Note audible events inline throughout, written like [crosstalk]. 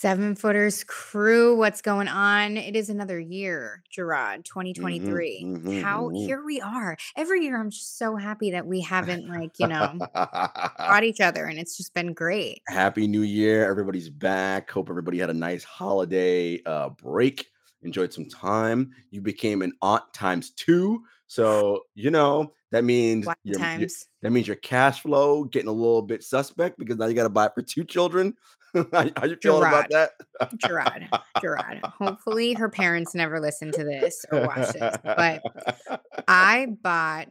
Seven footers crew, what's going on? It is another year, Jarod, Mm-hmm, 2023. mhm, How mhm. here we are. Every year, I'm just so happy that we haven't, like, you know, [laughs] fought each other, and it's just been great. Happy New Year. Everybody's back. Hope everybody had a nice holiday uh, break, enjoyed some time. You became an aunt times two. So, you know, that means your, your- that means your cash flow getting a little bit suspect because now you got to buy it for two children. [laughs] how, you feeling about that? Jarod, Jarod. Hopefully, her parents never listen to this or watch this. But [laughs] I bought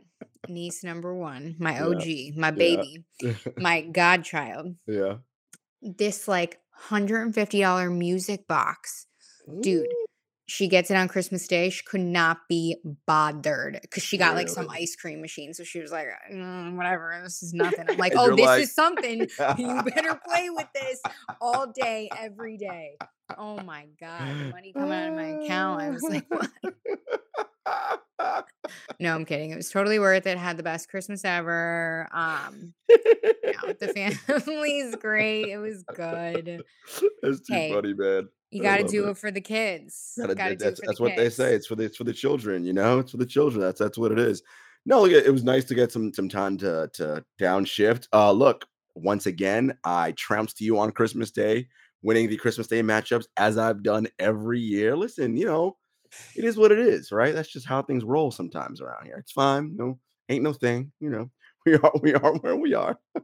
niece number one, my Yeah, OG, my baby, [laughs] my godchild, yeah. this like $150 music box. Dude, she gets it on Christmas Day. She could not be bothered because she got like some ice cream machine. So she was like, "Mm, whatever, this is nothing. I'm like, oh, this like- is something. [laughs] You better play with this all day, every day. Oh my God. The money coming out of my account. I was like, [laughs] what? [laughs] No, I'm kidding. It was totally worth it. Had the best Christmas ever. Um, no, the family's great. It was good. That's too Hey, funny, man. You got to do it. it for the kids. Gotta- Got to do it that's that's the what they say. It's for the it's for the children, you know. It's for the children. That's that's what it is. No, look, it it was nice to get some some time to to downshift. Uh, look, once again, I trounced you on Christmas Day, winning the Christmas Day matchups as I've done every year. Listen, you know, it is what it is, right? That's just how things roll sometimes around here. It's fine. No, ain't no thing. You know, [laughs] we are we are where we are. [laughs]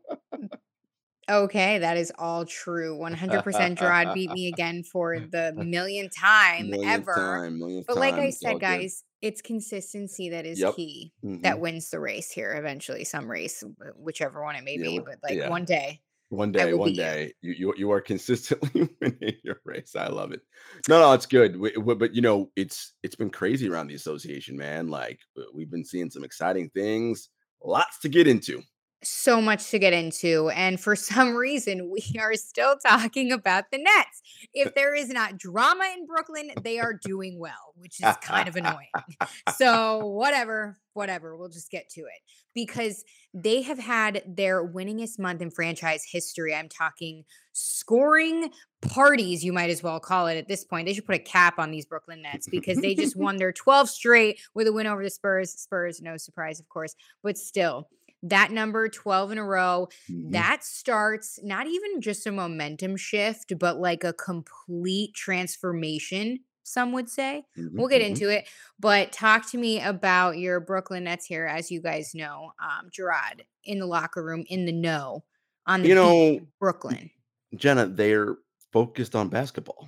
Okay, that is all true. 100% Jarod beat me [laughs] again for the millionth time Millionth ever. time, millionth But like time, I said, good. guys, it's consistency that is Yep. key Mhm. that wins the race here eventually. Some race, whichever one it may Yeah, be, but like yeah. one day. One day, one day, you, you you are consistently [laughs] winning your race. I love it. No, no, it's good. We- we- but you know, it's it's been crazy around the association, man. Like we've been seeing some exciting things. Lots to get into. So much to get into. And for [laughs] some reason, we are still talking about the Nets. If there is not drama in Brooklyn, they are doing well, which is kind of annoying. [laughs] So, whatever, whatever, we'll just get to it because they have had their winningest month in franchise history. I'm talking scoring parties, you might as well call it at this point. They should put a cap on these Brooklyn Nets because they just [laughs] won their 12 straight with a win over the Spurs. Spurs, no surprise, of course, but still. That number 12 in a row, Mhm. that starts not even just a momentum shift, but like a complete transformation, some would say. Mhm, We'll get mhm. into it, but talk to me about your Brooklyn Nets here. As you guys know, um, Jarod in the locker room, in the know, on the You know, Brooklyn. Jenna, they're focused on basketball,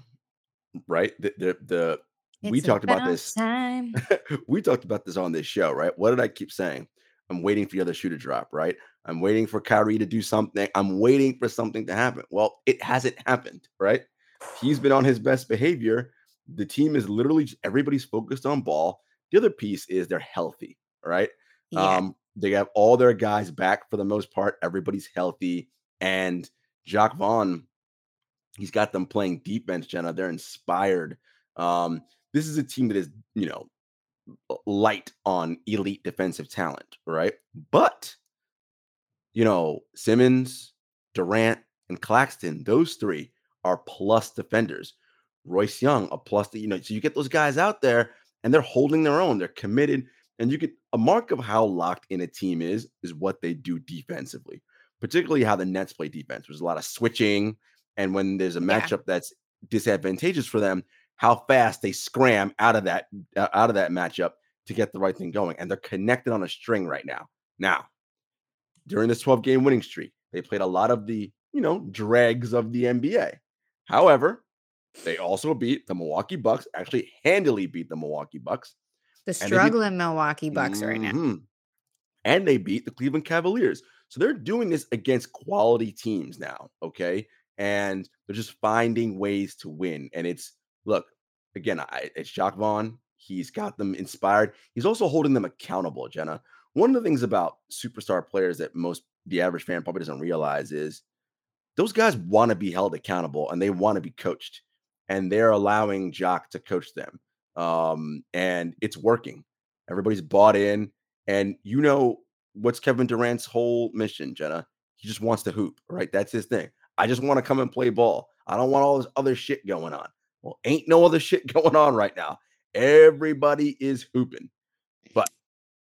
right? The the, the we talked about about this. time. [laughs] we talked about this on this show, right? What did I keep saying? I'm waiting for the other shoe to drop, right? I'm waiting for Kyrie to do something. I'm waiting for something to happen. Well, it hasn't happened, right? He's been on his best behavior. The team is literally just, everybody's focused on ball. The other piece is they're healthy, right? Yeah. Um, they have all their guys back for the most part. Everybody's healthy. And Jacque Vaughn, he's got them playing defense, Jenna. They're inspired. Um, this is a team that is, you know, light on elite defensive talent, right? But, you know, Simmons, Durant, and Claxton, those three are plus defenders. Royce Young, a plus, you know, so you get those guys out there and they're holding their own. They're committed. And you get a mark of how locked in a team is, is what they do defensively, particularly how the Nets play defense. There's a lot of switching. And when there's a Yeah. matchup that's disadvantageous for them, how fast they scram out of that uh, out of that matchup to get the right thing going. And they're connected on a string right now. Now, during this 12 game winning streak, they played a lot of the, you know, dregs of the NBA. However, they also beat the Milwaukee Bucks, actually handily beat the Milwaukee Bucks. The they beat- struggling Milwaukee Bucks right now. Mhm. And they beat the Cleveland Cavaliers. So they're doing this against quality teams now. Okay. And they're just finding ways to win. And it's, look, again, I, it's Jacque Vaughn. He's got them inspired. He's also holding them accountable, Jenna. One of the things about superstar players that most the average fan probably doesn't realize is those guys want to be held accountable and they want to be coached. And they're allowing Jacque to coach them. Um, and it's working. Everybody's bought in. And you know what's Kevin Durant's whole mission, Jenna? He just wants to hoop, right? That's his thing. I just want to come and play ball. I don't want all this other shit going on. Well, ain't no other shit [laughs] going on right now. Everybody is hooping. But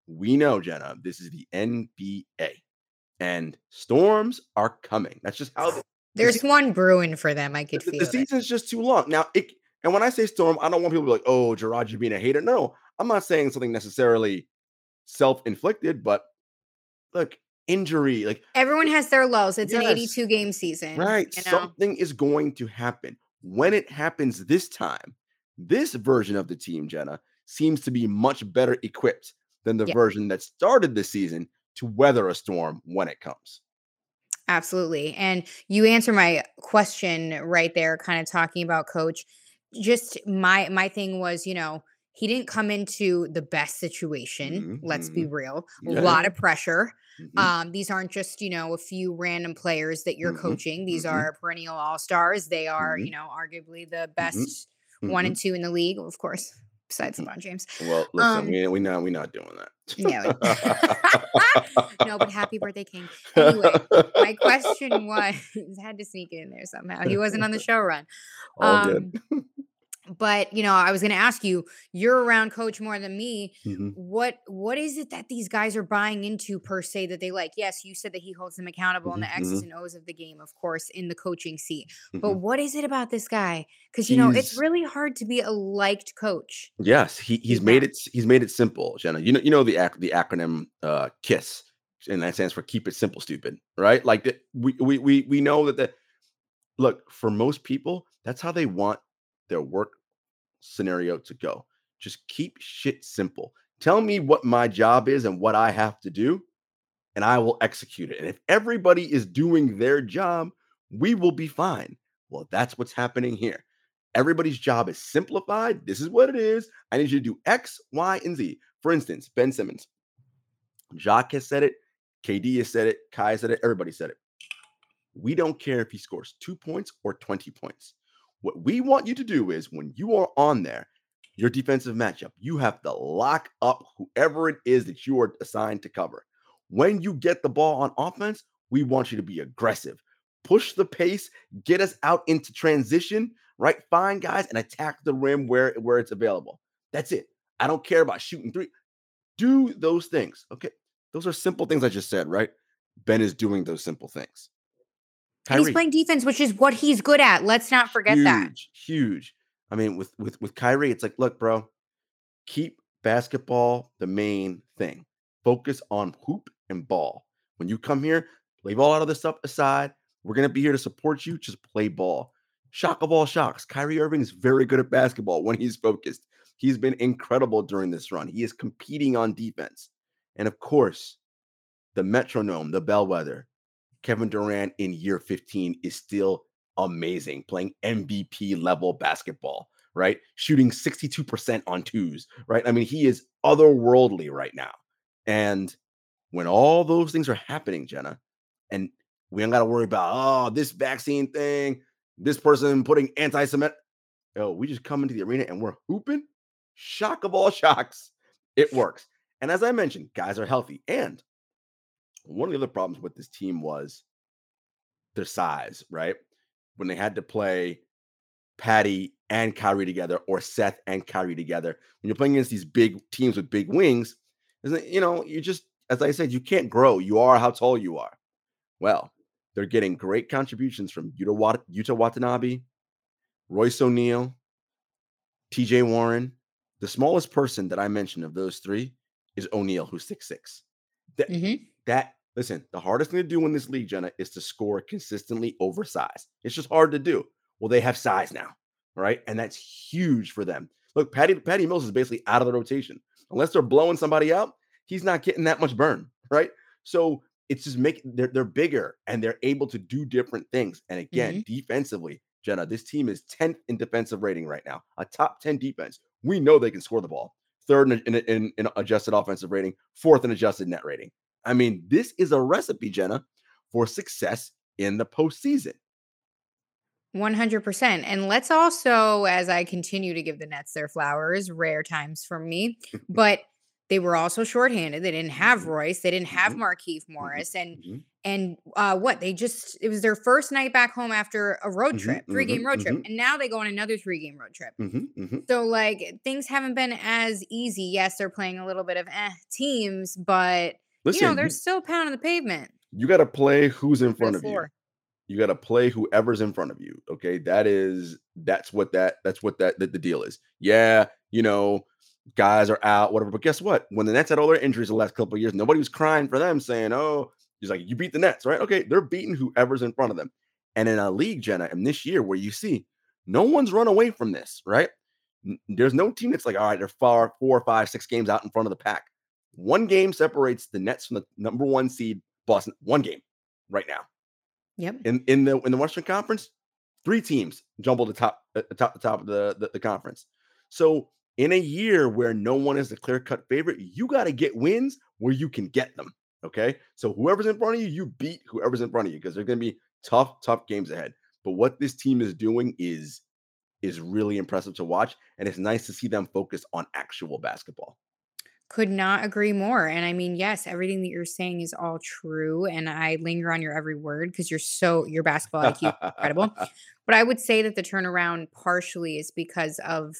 we know, Jenna, this is the NBA and storms are coming. That's just how the, There's one brewing for them. I could the, feel the it. season's just too long. Now, it and when I say storm, I don't want people to be like, oh, Jarod, you're being a hater. No, I'm not saying something necessarily self-inflicted, but look, injury, like Everyone has their lows. It's an 82 game season. Right. You know? Something is going to happen. When it happens this time, this version of the team, Jenna, seems to be much better equipped than the Yeah. version that started the season to weather a storm when it comes. Absolutely. And you answer my question right there, kind of talking about coach. Just my my thing was, you know, he didn't come into the best situation. Mhm, Let's be real. A Yeah. lot of pressure. Mhm. Um, these aren't just, you know, a few random players that you're Mhm, coaching. These mhm. are perennial all stars. They are, Mhm. you know, arguably the best one and two in the league, of course, besides. LeBron James. Well, listen, um, we we not we not doing that. Yeah, [laughs] No, but happy birthday, King. Anyway, my [laughs] question was [laughs] had to sneak in there somehow. He wasn't on the show run. All good. But you know, I was going to ask you. You're around Coach more than me. Mhm. What what is it that these guys are buying into per se that they like? Yes, you said that he holds them accountable in the X's and O's of the game, of course, in the coaching seat. Mhm. But what is it about this guy? Because you know, it's really hard to be a liked coach. Yes, he he's He's made it he's made it simple, Jenna. You know you know the ac- the acronym uh KISS, and that stands for keep it simple, stupid, right? Like that we we we we know that the look for most people that's how they want their work scenario to go. Just keep shit simple. Tell me what my job is and what I have to do, and I will execute it. And if everybody is doing their job, we will be fine. Well, that's what's happening here. Everybody's job is simplified. This is what it is. I need you to do X, Y, and Z. For instance, Ben Simmons. Jacque has said it. KD has said it. Kai has said it. Everybody said it. We don't care if he scores two points or 20 points. What we want you to do is when you are on there, your defensive matchup, you have to lock up whoever it is that you are assigned to cover. When you get the ball on offense, we want you to be aggressive, push the pace, get us out into transition, right? Find guys and attack the rim where, where it's available. That's it. I don't care about shooting three. Do those things. Okay. Those are simple things I just said, right? Ben is doing those simple things. And he's playing defense, which is what he's good at. Let's not forget that. huge, huge. I mean, with with with Kyrie, it's like, look, bro, keep basketball the main thing. Focus on hoop and ball. When you come here, leave all out of this stuff aside. We're gonna be here to support you. Just play ball. Shock of all shocks. Kyrie Irving is very good at basketball when he's focused. He's been incredible during this run. He is competing on defense. And of course, the metronome, the bellwether, Kevin Durant in year 15 is still amazing, playing MVP level basketball, right? Shooting 62% on twos, right? I mean, he is otherworldly right now. And when all those things are happening, Jenna, and we don't got to worry about, oh, this vaccine thing, this person putting anti Semitic. Oh, we just come into the arena and we're hooping. Shock of all shocks. It works. And as I mentioned, guys are healthy. And one of the other problems with this team was their size, right? When they had to play Patty and Kyrie together or Seth and Kyrie together, when you're playing against these big teams with big wings, isn't you know, you just, as I said, you can't grow. You are how tall you are. Well, they're getting great contributions from Utah, Yuta Watanabe, Royce O'Neale, TJ Warren, the smallest person that I mentioned of those three is O'Neale, who's six six. That, Mhm. That listen, the hardest thing to do in this league, Jenna, is to score consistently oversized. It's just hard to do. Well, they have size now, right? And that's huge for them. Look, Patty Patty Mills is basically out of the rotation. Unless they're blowing somebody out, he's not getting that much burn, right? So it's just making they're they're bigger and they're able to do different things. And again, mm-hmm. defensively, Jenna, this team is 10th in defensive rating right now, a top 10 defense. We know they can score the ball. Third in, in, in, in adjusted offensive rating, fourth in adjusted net rating. I mean, this is a recipe, Jenna, for success in the postseason. 100%. And let's also, as I continue to give the Nets their flowers, rare times for me, [laughs] but they were also shorthanded. They didn't have Mhm. Royce. They didn't have Mhm. Markieff Morris. And and uh what they just it was their first night back home after a road trip, three game road trip. mhm. And now they go on another three game road trip. So like things haven't been as easy. Yes, they're playing a little bit of eh teams, but Listen, you know, they're still pounding the pavement. you got to play who's in front of you. floor. You got to play whoever's in front of you. Okay, that is that's what that that's what that, that the deal is. Yeah, you know, guys are out, whatever. But guess what? When the Nets had all their injuries the last couple of years, nobody was crying for them, saying, "Oh, he's like you beat the Nets, right?" Okay, they're beating whoever's in front of them. And in a league, Jenna, and this year where you see no one's run away from this, right? There's no team that's like, all right, they're far four, five, six games out in front of the pack. One game separates the Nets from the number one seed Boston. One game right now Yep. in in the in the Western Conference, three teams jumble the top uh, the top the top of the, the the conference. So in a year where no one is the clear cut favorite, you got to get wins where you can get them. Okay, so whoever's in front of you, you beat whoever's in front of you because they're going to be tough tough games ahead. But what this team is doing is is really impressive to watch, and it's nice to see them focus on actual basketball. Could not agree more. And I mean, yes, everything that you're saying is all true. And I linger on your every word because you're so, your basketball IQ is incredible. [laughs] But I would say that the turnaround partially is because of,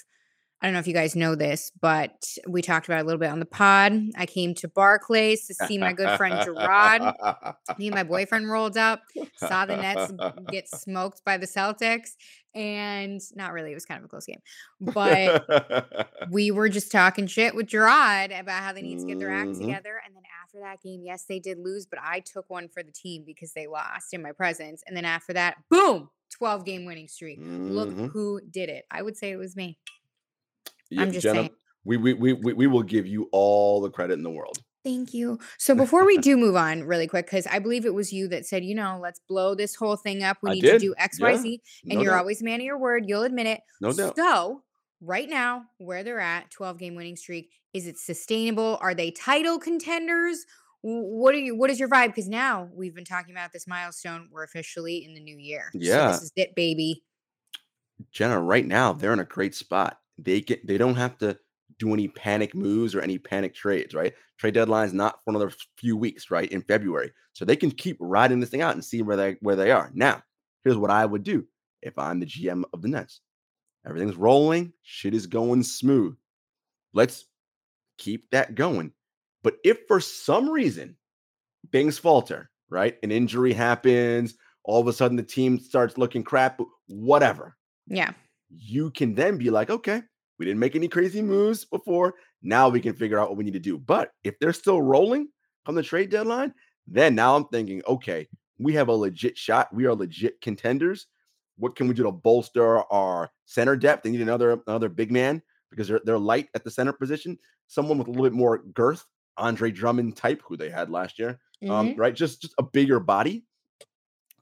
I don't know if you guys know this, but we talked about it a little bit on the pod. I came to Barclays to see my good friend Jarod. Me and my boyfriend rolled up, saw the Nets get smoked by the Celtics. And not really, it was kind of a close game. But [laughs] we were just talking shit with Jarod about how they need to get their act Mhm. together. And then after that game, yes, they did lose, but I took one for the team because they lost in my presence. And then after that, boom, 12 game winning streak. Look Mhm. who did it. I would say it was me. Yeah, I'm just Jenna, saying. we, we we we we will give you all the credit in the world. Thank you. So before we do move on really quick, because I believe it was you that said, you know, let's blow this whole thing up. We I need to do X, Yeah. Y, Z. And No you're doubt. always a man of your word. You'll admit it. No doubt. So right now, where they're at, 12 game winning streak, is it sustainable? Are they title contenders? What are you? What is your vibe? Because now we've been talking about this milestone. We're officially in the new year. So Yeah. this is it, baby. Jenna, right now they're in a great spot. They get they don't have to do any panic moves or any panic trades, right? Trade deadline's not for another few weeks, right? In February. So they can keep riding this thing out and see where they where they are. Now, here's what I would do if I'm the GM of the Nets. Everything's rolling, shit is going smooth. Let's keep that going. But if for some reason things falter, right? An injury happens, all of a sudden the team starts looking crap, whatever Yeah. You can then be like, okay, we didn't make any crazy moves before. Now we can figure out what we need to do. But if they're still rolling on the trade deadline, then now I'm thinking, okay, we have a legit shot. We are legit contenders. What can we do to bolster our center depth? They need another another big man because they're they're light at the center position. Someone with a little bit more girth, Andre Drummond type, who they had last year um, Mhm. right? Just just a bigger body,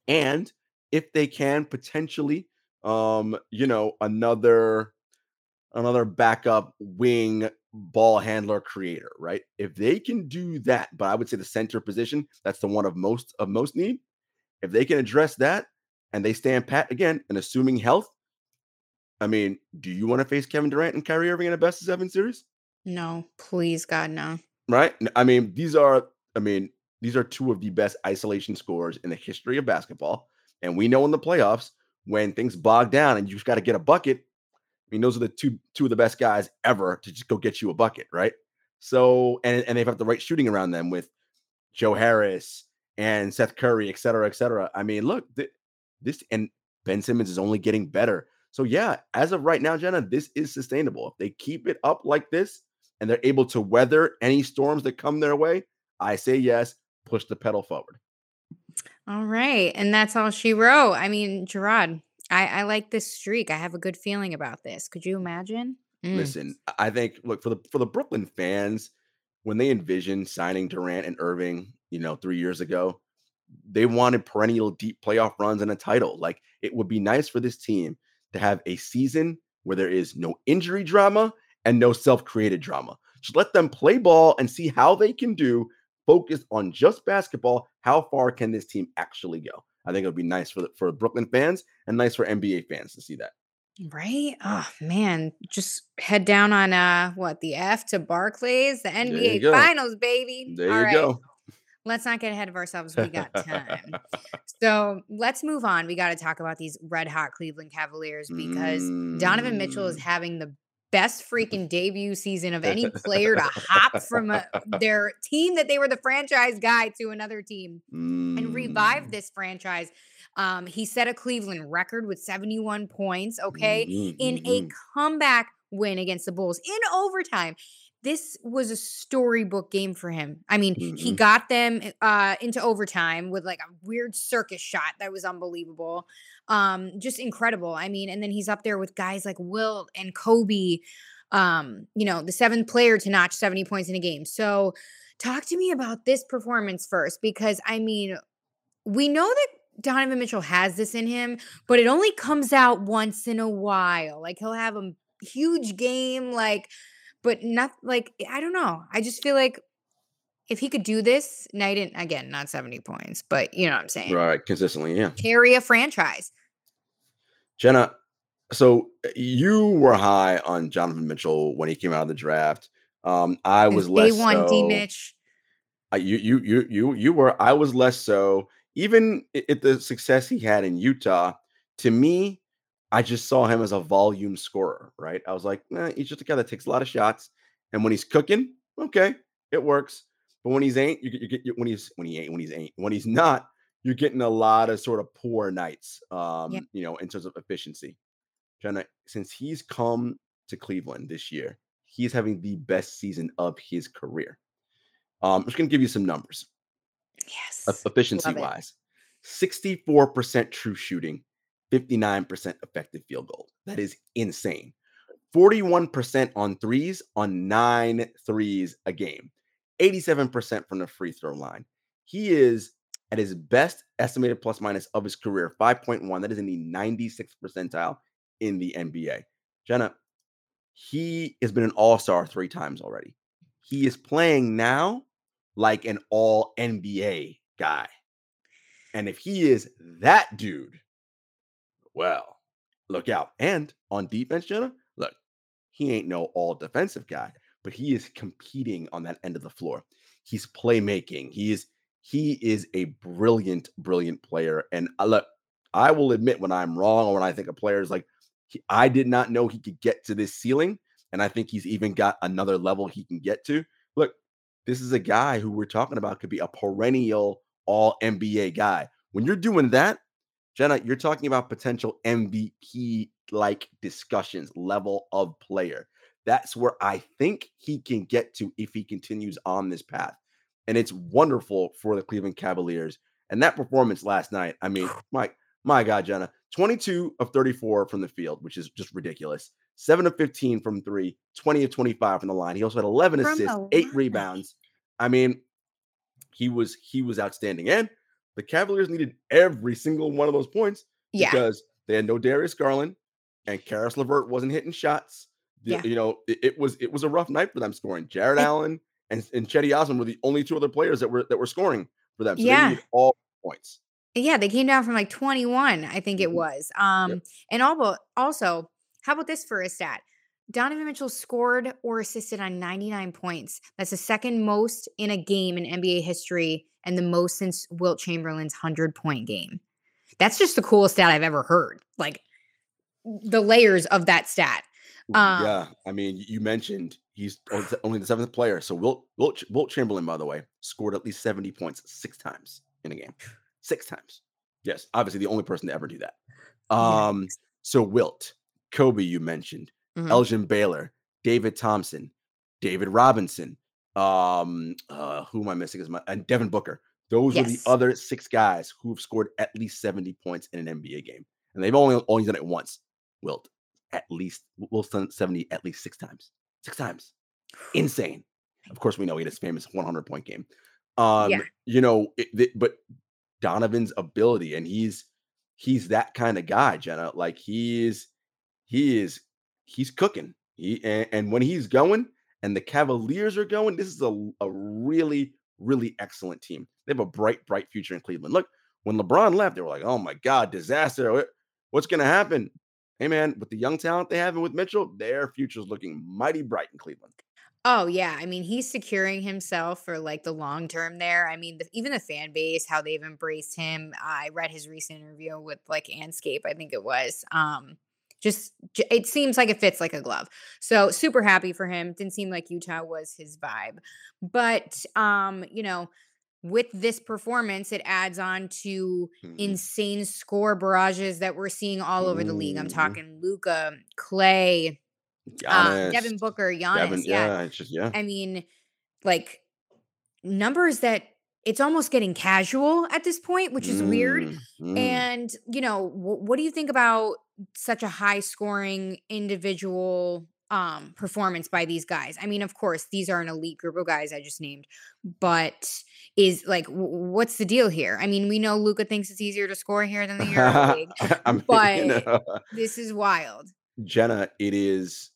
and if they can potentially, um, you know, another another backup wing ball handler creator, right? If they can do that, but I would say the center position that's the one of most of most need. If they can address that and they stand pat again and assuming health, I mean, do you want to face Kevin Durant and Kyrie Irving in a best of seven series? No, please, God, no. right? I mean, these are, I mean, these are two of the best isolation scores in the history of basketball. And we know in the playoffs when things bog down and you just got to get a bucket. I mean, those are the two two of the best guys ever to just go get you a bucket, right? So, and and they've got the right shooting around them with Joe Harris and Seth Curry, et cetera, et cetera. I mean, look, th- this and Ben Simmons is only getting better. So yeah, as of right now, Jenna, this is sustainable. If they keep it up like this and they're able to weather any storms that come their way, I say yes, push the pedal forward. All right. And that's all she wrote. I mean, Jarod, I, I like this streak. I have a good feeling about this. Could you imagine? Mm. Listen, I think look for the for the Brooklyn fans, when they envisioned signing Durant and Irving, you know, three years ago, they wanted perennial deep playoff runs and a title. Like it would be nice for this team to have a season where there is no injury drama and no self-created drama. Just let them play ball and see how they can do focused on just basketball. How far can this team actually go? I think it would be nice for the, for Brooklyn fans and nice for NBA fans to see that. Right? Oh man, just head down on uh what the F to Barclays, the NBA Finals, baby. There All you right. go. Let's not get ahead of ourselves. We got time. [laughs] so let's move on. We got to talk about these red hot Cleveland Cavaliers because mm. Donovan Mitchell is mm. having the best [laughs] freaking debut season of any player to hop from a, [laughs] their team that they were the franchise guy to another team mm. and revive this franchise. Um, he set a Cleveland record with 71 points, okay, mm-hmm. in a mm-hmm. comeback win against the Bulls in overtime. This was a storybook game for him. I mean, mm-hmm. he got them uh, into overtime with like a weird circus shot that was unbelievable. Um, just incredible. I mean, and then he's up there with guys like Wilt and Kobe, um, you know, the seventh player to notch 70 points in a game. So, talk to me about this performance first, because I mean, we know that Donovan Mitchell has this in him, but it only comes out once in a while. Like he'll have a huge game, like, but not like I don't know. I just feel like if he could do this night and again, not 70 points, but you know what I'm saying. Right, consistently, yeah. Carry a franchise. Jenna, so uh, you were high on Jonathan Mitchell when he came out of the draft. Um, I was less day one, so. D Mitch. Uh, you you you you you were. I was less so even at the success he had in Utah, to me, I just saw him as a volume scorer, right? I was like, eh, he's just a guy that takes a lot of shots, and when he's cooking, okay, it works. But when he's ain't, you, you get when he's when he ain't when he's ain't when he's not, you're getting a lot of sort of poor nights, um, yeah. you know, in terms of efficiency. Jenna, since he's come to Cleveland this year, he's having the best season of his career. Um, I'm just gonna give you some numbers. Yes. Efficiency wise, 64% true shooting, 59% effective field goal. That is insane. 41% on threes on nine threes a game, 87% from the free throw line. He is at his best estimated plus minus of his career, 5.1. That is in the 96th percentile in the NBA. Jenna, he has been an all star three times already. He is playing now like an all NBA guy. And if he is that dude, well, look out. And on defense, Jenna, look, he ain't no all defensive guy, but he is competing on that end of the floor. He's playmaking. He is he is a brilliant, brilliant player. And uh, look, I will admit when I'm wrong or when I think a player is like, he, I did not know he could get to this ceiling. And I think he's even got another level he can get to. Look, this is a guy who we're talking about could be a perennial all NBA guy. When you're doing that, Jenna, you're talking about potential MVP like discussions, level of player. That's where I think he can get to if he continues on this path. And it's wonderful for the Cleveland Cavaliers. And that performance last night, I mean, my my God, Jenna, 22 of 34 from the field, which is just ridiculous. 7 of 15 from three, 20 of 25 from the line. He also had 11 from assists, eight rebounds. I mean, he was he was outstanding. And the Cavaliers needed every single one of those points yeah. because they had no Darius Garland and Caris LeVert wasn't hitting shots. Yeah. You know, it, it, was it was a rough night for them scoring. Jarrett Allen and, and Cedi Osman were the only two other players that were that were scoring for them. So yeah. all points. Yeah, they came down from like 21, I think it mm-hmm. was. Um, yep. and also, also, how about this for a stat? Donovan Mitchell scored or assisted on 99 points. That's the second most in a game in NBA history and the most since Wilt Chamberlain's 100 point game. That's just the coolest stat I've ever heard. Like the layers of that stat. Um, yeah, I mean, you mentioned he's [sighs] only the seventh player. So Wilt, Wilt, Wilt Chamberlain, by the way, scored at least 70 points six times in a game. Six times. Yes, obviously the only person to ever do that. Um, so Wilt, Kobe, you mentioned, Mhm. Elgin Baylor, David Thompson, David Robinson. Um, uh, who am I missing? Is my and Devin Booker. Those are the other six guys who have scored at least 70 points in an NBA game. And they've only only done it once. Wilt. At least Wilt's done 70 at least six times. Six times. Insane. Of course, we know he had his famous 100 point game. Um, Yeah. you know, it, th- but Donovan's ability, and he's he's that kind of guy, Jenna. Like he's he is he's cooking. He and, and when he's going and the Cavaliers are going, this is a, a really, really excellent team. They have a bright, bright future in Cleveland. Look, when LeBron left, they were like, oh my God, disaster. What's gonna happen? Hey man, with the young talent they have and with Mitchell, their future's looking mighty bright in Cleveland. Oh yeah, I mean he's securing himself for like the long term there. I mean, the, even the fan base, how they've embraced him. I read his recent interview with like Andscape, I think it was. Um, just it seems like it fits like a glove. So super happy for him. Didn't seem like Utah was his vibe, but um, you know, with this performance, it adds on to Mhm. insane score barrages that we're seeing all over the league. I'm Mhm. talking Luka, Klay, um, Devin Booker, Giannis. Devin, yeah. yeah, it's just yeah. I mean, like numbers that it's almost getting casual at this point, which is weird. Mm, mm. And, you know, wh- what do you think about such a high scoring individual um performance by these guys? I mean, of course, these are an elite group of guys I just named, but is like w- what's the deal here? I mean, we know Luka thinks it's easier to score here than the Euro League. [laughs] I mean, but- you know, This is wild. Jenna, it is.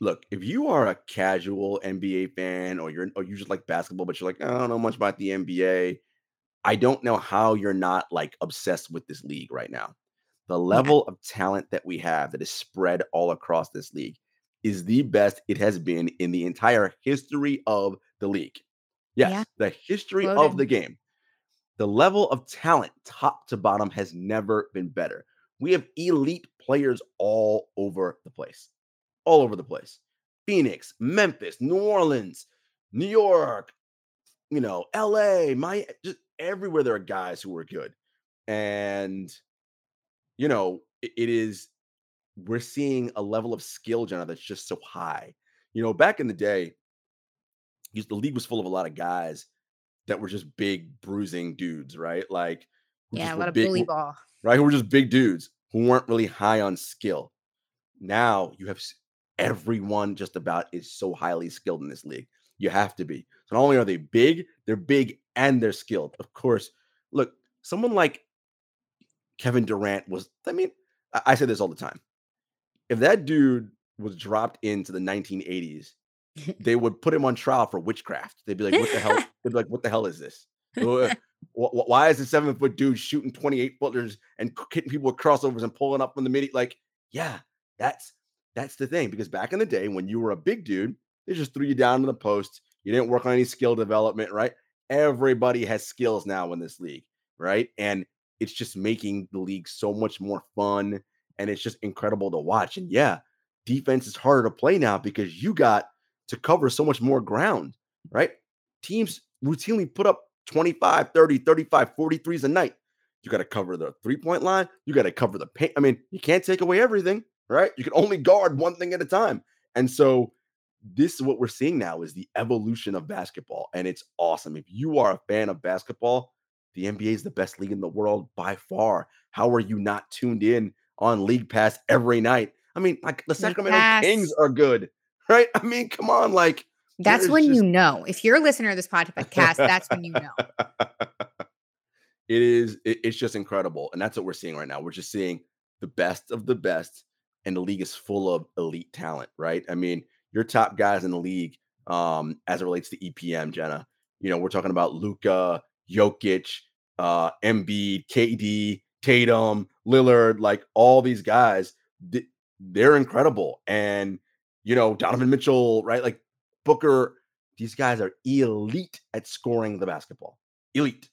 Look, if you are a casual NBA fan, or you're, or you just like basketball, but you're like, I don't know much about the NBA. I don't know how you're not like obsessed with this league right now. The level of talent that we have that is spread all across this league is the best it has been in the entire history of the league. Yes, Yeah. the history Well of the game. The level of talent, top to bottom, has never been better. We have elite players all over the place, all over the place. Phoenix, Memphis, New Orleans, New York, you know, LA, my just everywhere there are guys who are good. And you know, it, it is we're seeing a level of skill, Jenna, that's just so high. You know, back in the day, the league was full of a lot of guys that were just big bruising dudes, right? Like Yeah, a lot of big- bully ball. right? Who were just big dudes who weren't really high on skill. Now you have everyone just about is so highly skilled in this league. You have to be. So not only are they big, they're big and they're skilled. Of course, look, someone like Kevin Durant was, I mean, I, I say this all the time. If that dude was dropped into the 1980s, [laughs] they would put him on trial for witchcraft. They'd be like, what the hell? [laughs] They'd be like, what the hell is this? [laughs] Wh- wh- Why is a seven foot dude shooting 28 footers and hitting people with crossovers and pulling up from the midi? Like, yeah, that's that's the thing. Because back in the day, when you were a big dude, they just threw you down to the post. You didn't work on any skill development, right? Everybody has skills now in this league, right? And it's just making the league so much more fun and it's just incredible to watch. And yeah, defense is harder to play now because you got to cover so much more ground, right? Teams routinely put up 25, 30, 35, 43s a night. You got to cover the three point line. You got to cover the paint. I mean, you can't take away everything, right? You can only guard one thing at a time. And so, this is what we're seeing now is the evolution of basketball. And it's awesome. If you are a fan of basketball, the NBA is the best league in the world by far. How are you not tuned in on League Pass every night? I mean, like the Sacramento Kings are good, [laughs] right? I mean, come on, like That's when just- you know. If you're a listener of this podcast, that's when you know. [laughs] it is it- it's just incredible and that's what we're seeing right now we're just seeing the best of the best and the league is full of elite talent right i mean your top guys in the league um as it relates to epm jenna you know we're talking about Luka, Jokic, uh Embiid, KD, Tatum, Lillard, like all these guys they're incredible and you know Donovan Mitchell, right? Like Booker, these guys are elite at scoring the basketball. Elite.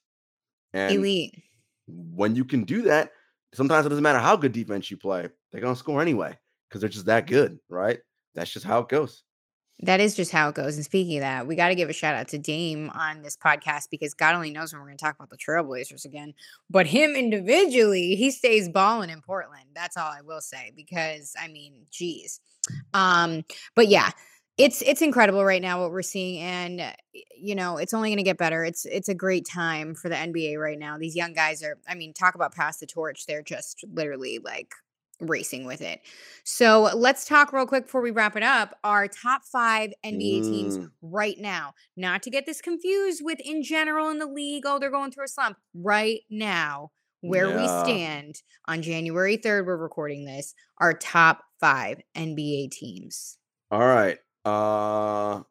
And Elite. when you can do that, sometimes it doesn't matter how good defense you play, they're gonna score anyway because they're just that good, right? That's just how it goes. That is just how it goes. And speaking of that, we got to give a shout out to Dame on this podcast because God only knows when we're going to talk about the Trailblazers again. But him individually, he stays balling in Portland. That's all I will say because I mean, geez. Um, but yeah, it's it's incredible right now what we're seeing, and uh, you know it's only going to get better. It's it's a great time for the NBA right now. These young guys are, I mean, talk about pass the torch. They're just literally like racing with it. So let's talk real quick before we wrap it up. Our top five NBA teams Mm, right now, not to get this confused with in general in the league. Oh, they're going through a slump right now. Where we stand on January 3rd, we're recording this. Our top five NBA teams. All right. Uh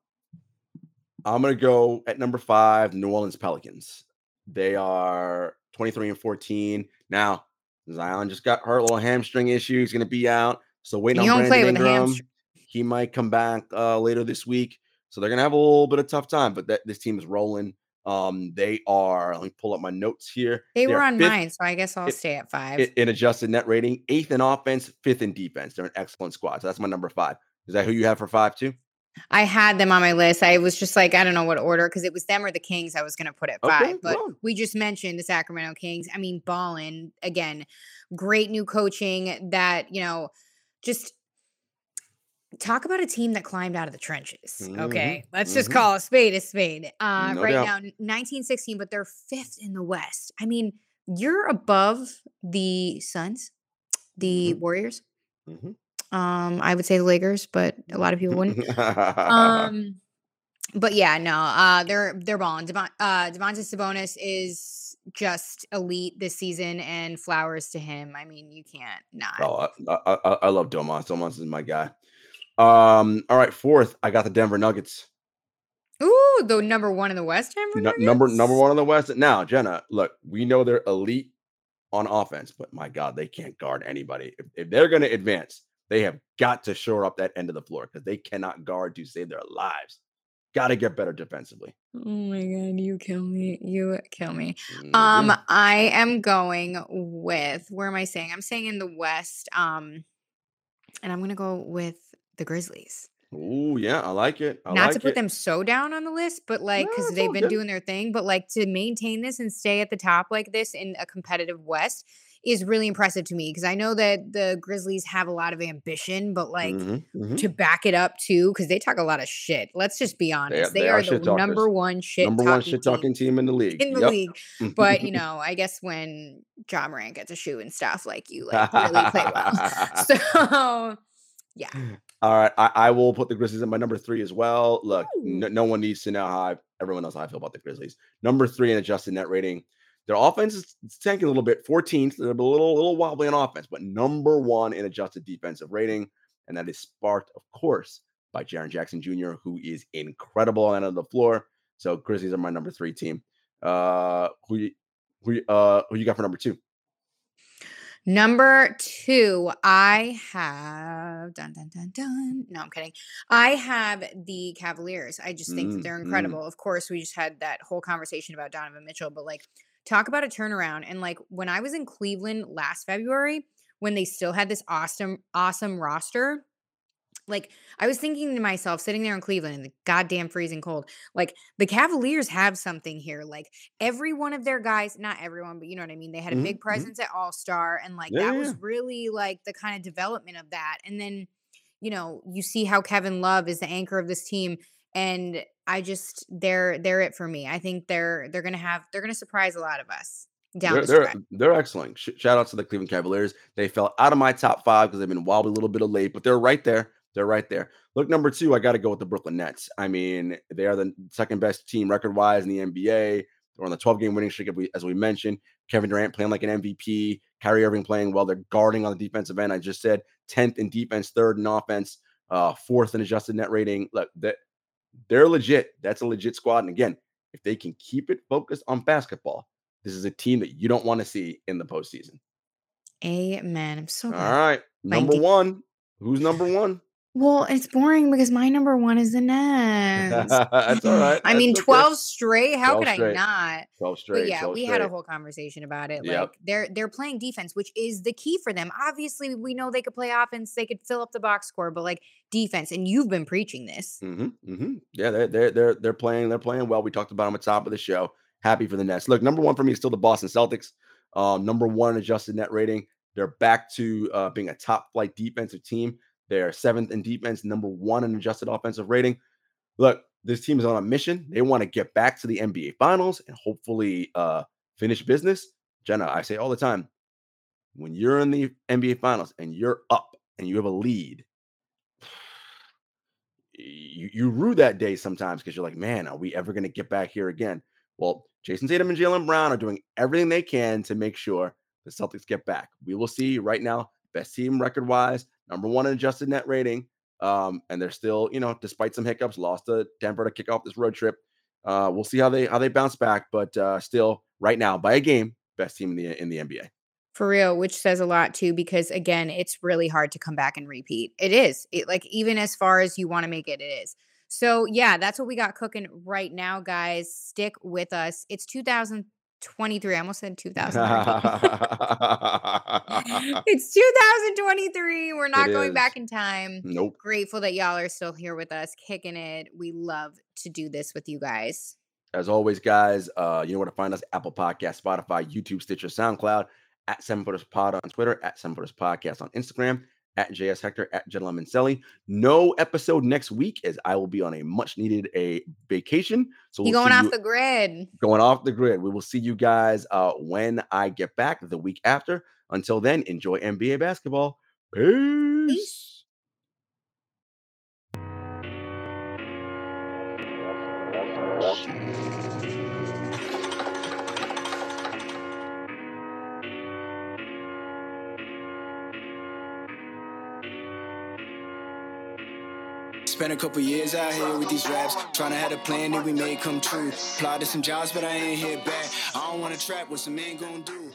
I'm gonna go at number five, New Orleans Pelicans. They are 23 and 14. Now, Zion just got hurt, little hamstring issue. He's gonna be out. So waiting You on Brandon Ingram. He might come back uh later this week. So they're gonna have a little bit of tough time, but that this team is rolling. Um, they are, let me pull up my notes here. They They were on fifth mine, so I guess I'll i- stay at five. i- in adjusted net rating, eighth in offense, fifth in defense. They're an excellent squad. So that's my number five. Is that who you have for five too? I had them on my list. I was just like, I don't know what order because it was them or the Kings I was going to put at Okay, five. But well. we just mentioned the Sacramento Kings. I mean, Ballin, again, great new coaching that, you know, just talk about a team that climbed out of the trenches. Mhm, Okay. Let's just mhm. call a spade a spade. Uh, No right doubt. now, 1916, but they're fifth in the West. I mean, you're above the Suns, the Mhm. Warriors. Um, I would say the Lakers, but a lot of people wouldn't. [laughs] Um, but yeah, no, uh, they're they're balling. Devon, uh, Devontae Sabonis is just elite this season, and flowers to him. I mean, you can't not. oh, I, I, I love Domas. Domas is my guy. Um, all right, fourth, I got the Denver Nuggets. Ooh, the number one in the West, Denver Nu- number number one in the West. Now, Jenna, look, we know they're elite on offense, but my God, they can't guard anybody. If, if they're going to advance, they have got to shore up that end of the floor because they cannot guard to save their lives. Got to get better defensively. Oh my god, you kill me. You kill me. Mhm. Um, I am going with where am I saying? I'm saying in the West. Um, and I'm gonna go with the Grizzlies. Oh yeah, I like it. I Not like to put it. them so down on the list, but like because they've been good. doing their thing, but like to maintain this and stay at the top like this in a competitive West is really impressive to me because I know that the Grizzlies have a lot of ambition, but like Mhm, mhm. to back it up too, because they talk a lot of shit. Let's just be honest. They, they are, are the number one shit Number one talking shit talking team team in the league. in the Yep. league. But you know, I guess when Ja Morant gets a shoe and stuff, like you like really play well. [laughs] [laughs] So yeah. All right, I, I will put the Grizzlies in my number three as well. Look, no, no one needs to know how I, everyone knows how I feel about the Grizzlies. Number three in adjusted net rating. Their offense is tanking a little bit, 14th. They're a little, little wobbly on offense, but number one in adjusted defensive rating, and that is sparked, of course, by Jaren Jackson Jr., who is incredible on the end of the floor. So Grizzlies are my number three team. Uh, who you, who uh who you got for number two? Number two, I have dun dun dun dun. No, I'm kidding. I have the Cavaliers. I just think that Mm, they're mm. incredible. Of course, we just had that whole conversation about Donovan Mitchell, but like talk about a turnaround. And like when I was in Cleveland last February, when they still had this awesome, awesome roster, like I was thinking to myself, sitting there in Cleveland in the goddamn freezing cold, like the Cavaliers have something here. Like every one of their guys, not everyone, but you know what I mean. They had a Mhm, big mhm. presence at All Star, and like Yeah, that yeah, was really like the kind of development of that. And then, you know, you see how Kevin Love is the anchor of this team, and I just they're they're it for me. I think they're they're gonna have they're gonna surprise a lot of us down They're the they're, they're excellent. Sh- shout out to the Cleveland Cavaliers. They fell out of my top five because they've been wobbly a little bit of late, but they're right there. They're right there. Look, number two, I got to go with the Brooklyn Nets. I mean, they are the second best team record wise in the NBA. They're on the 12 game winning streak, as we, as we mentioned. Kevin Durant playing like an MVP. Kyrie Irving playing well. They're guarding on the defensive end. I just said 10th in defense, third in offense, uh, fourth in adjusted net rating. Look, that they're legit. That's a legit squad. And again, if they can keep it focused on basketball, this is a team that you don't want to see in the postseason. Amen. I'm so All right. Number one. Who's number one? Well, it's boring because my number one is the [laughs] Nets. That's all right. [laughs] I mean, That's okay. 12 straight. How 12 could I not? 12 straight. But yeah, 12 we had a whole conversation about it. Yep. Like they're they're playing defense, which is the key for them. Obviously, we know they could play offense, they could fill up the box score, but like defense, and you've been preaching this. hmm hmm Yeah, they're they're they're they're playing they're playing well. We talked about them at the top of the show. Happy for the Nets. Look, number one for me is still the Boston Celtics. Um, number one adjusted net rating. They're back to uh, being a top flight defensive team. They're seventh in defense, number one in adjusted offensive rating. Look, this team is on a mission. They want to get back to the NBA Finals and hopefully uh, finish business. Jenna, I say all the time, when you're in the NBA Finals and you're up and you have a lead, you, you rue that day sometimes because you're like, man, are we ever going to get back here again? Well, Jayson Tatum and Jaylen Brown are doing everything they can to make sure the Celtics get back. We will see right now, best team record wise, number one in adjusted net rating. Um, and they're still, you know, despite some hiccups, lost to Denver to kick off this road trip. Uh, we'll see how they how they bounce back, but uh, still, right now, by a game, best team in the in the NBA. For real, which says a lot too, because again, it's really hard to come back and repeat. It is. It, like even as far as you want to make it, it is. So yeah, that's what we got cooking right now, guys. Stick with us. It's 2023. I almost said 2000. [laughs] it's 2023. We're not It going is. back in time. nope. Grateful that y'all are still here with us, kicking it. We love to do this with you guys. As always, guys, uh, you know where to find us: Apple Podcast, Spotify, YouTube, Stitcher, SoundCloud, at Seven Footers Pod on Twitter, at Seven Footers Podcast on Instagram, at JS Hector, at Jenna Lemoncelli. No episode next week, as I will be on a much needed a vacation. So we'll going off you- the grid? going off the grid. We will see you guys uh, when I get back the week after. Until then, enjoy NBA basketball. Peace. Peace. Spent a couple years out here with these raps, trying to have a plan that we made come true. Applied to some jobs, but I ain't hit back. I don't wanna trap what some man gon' do.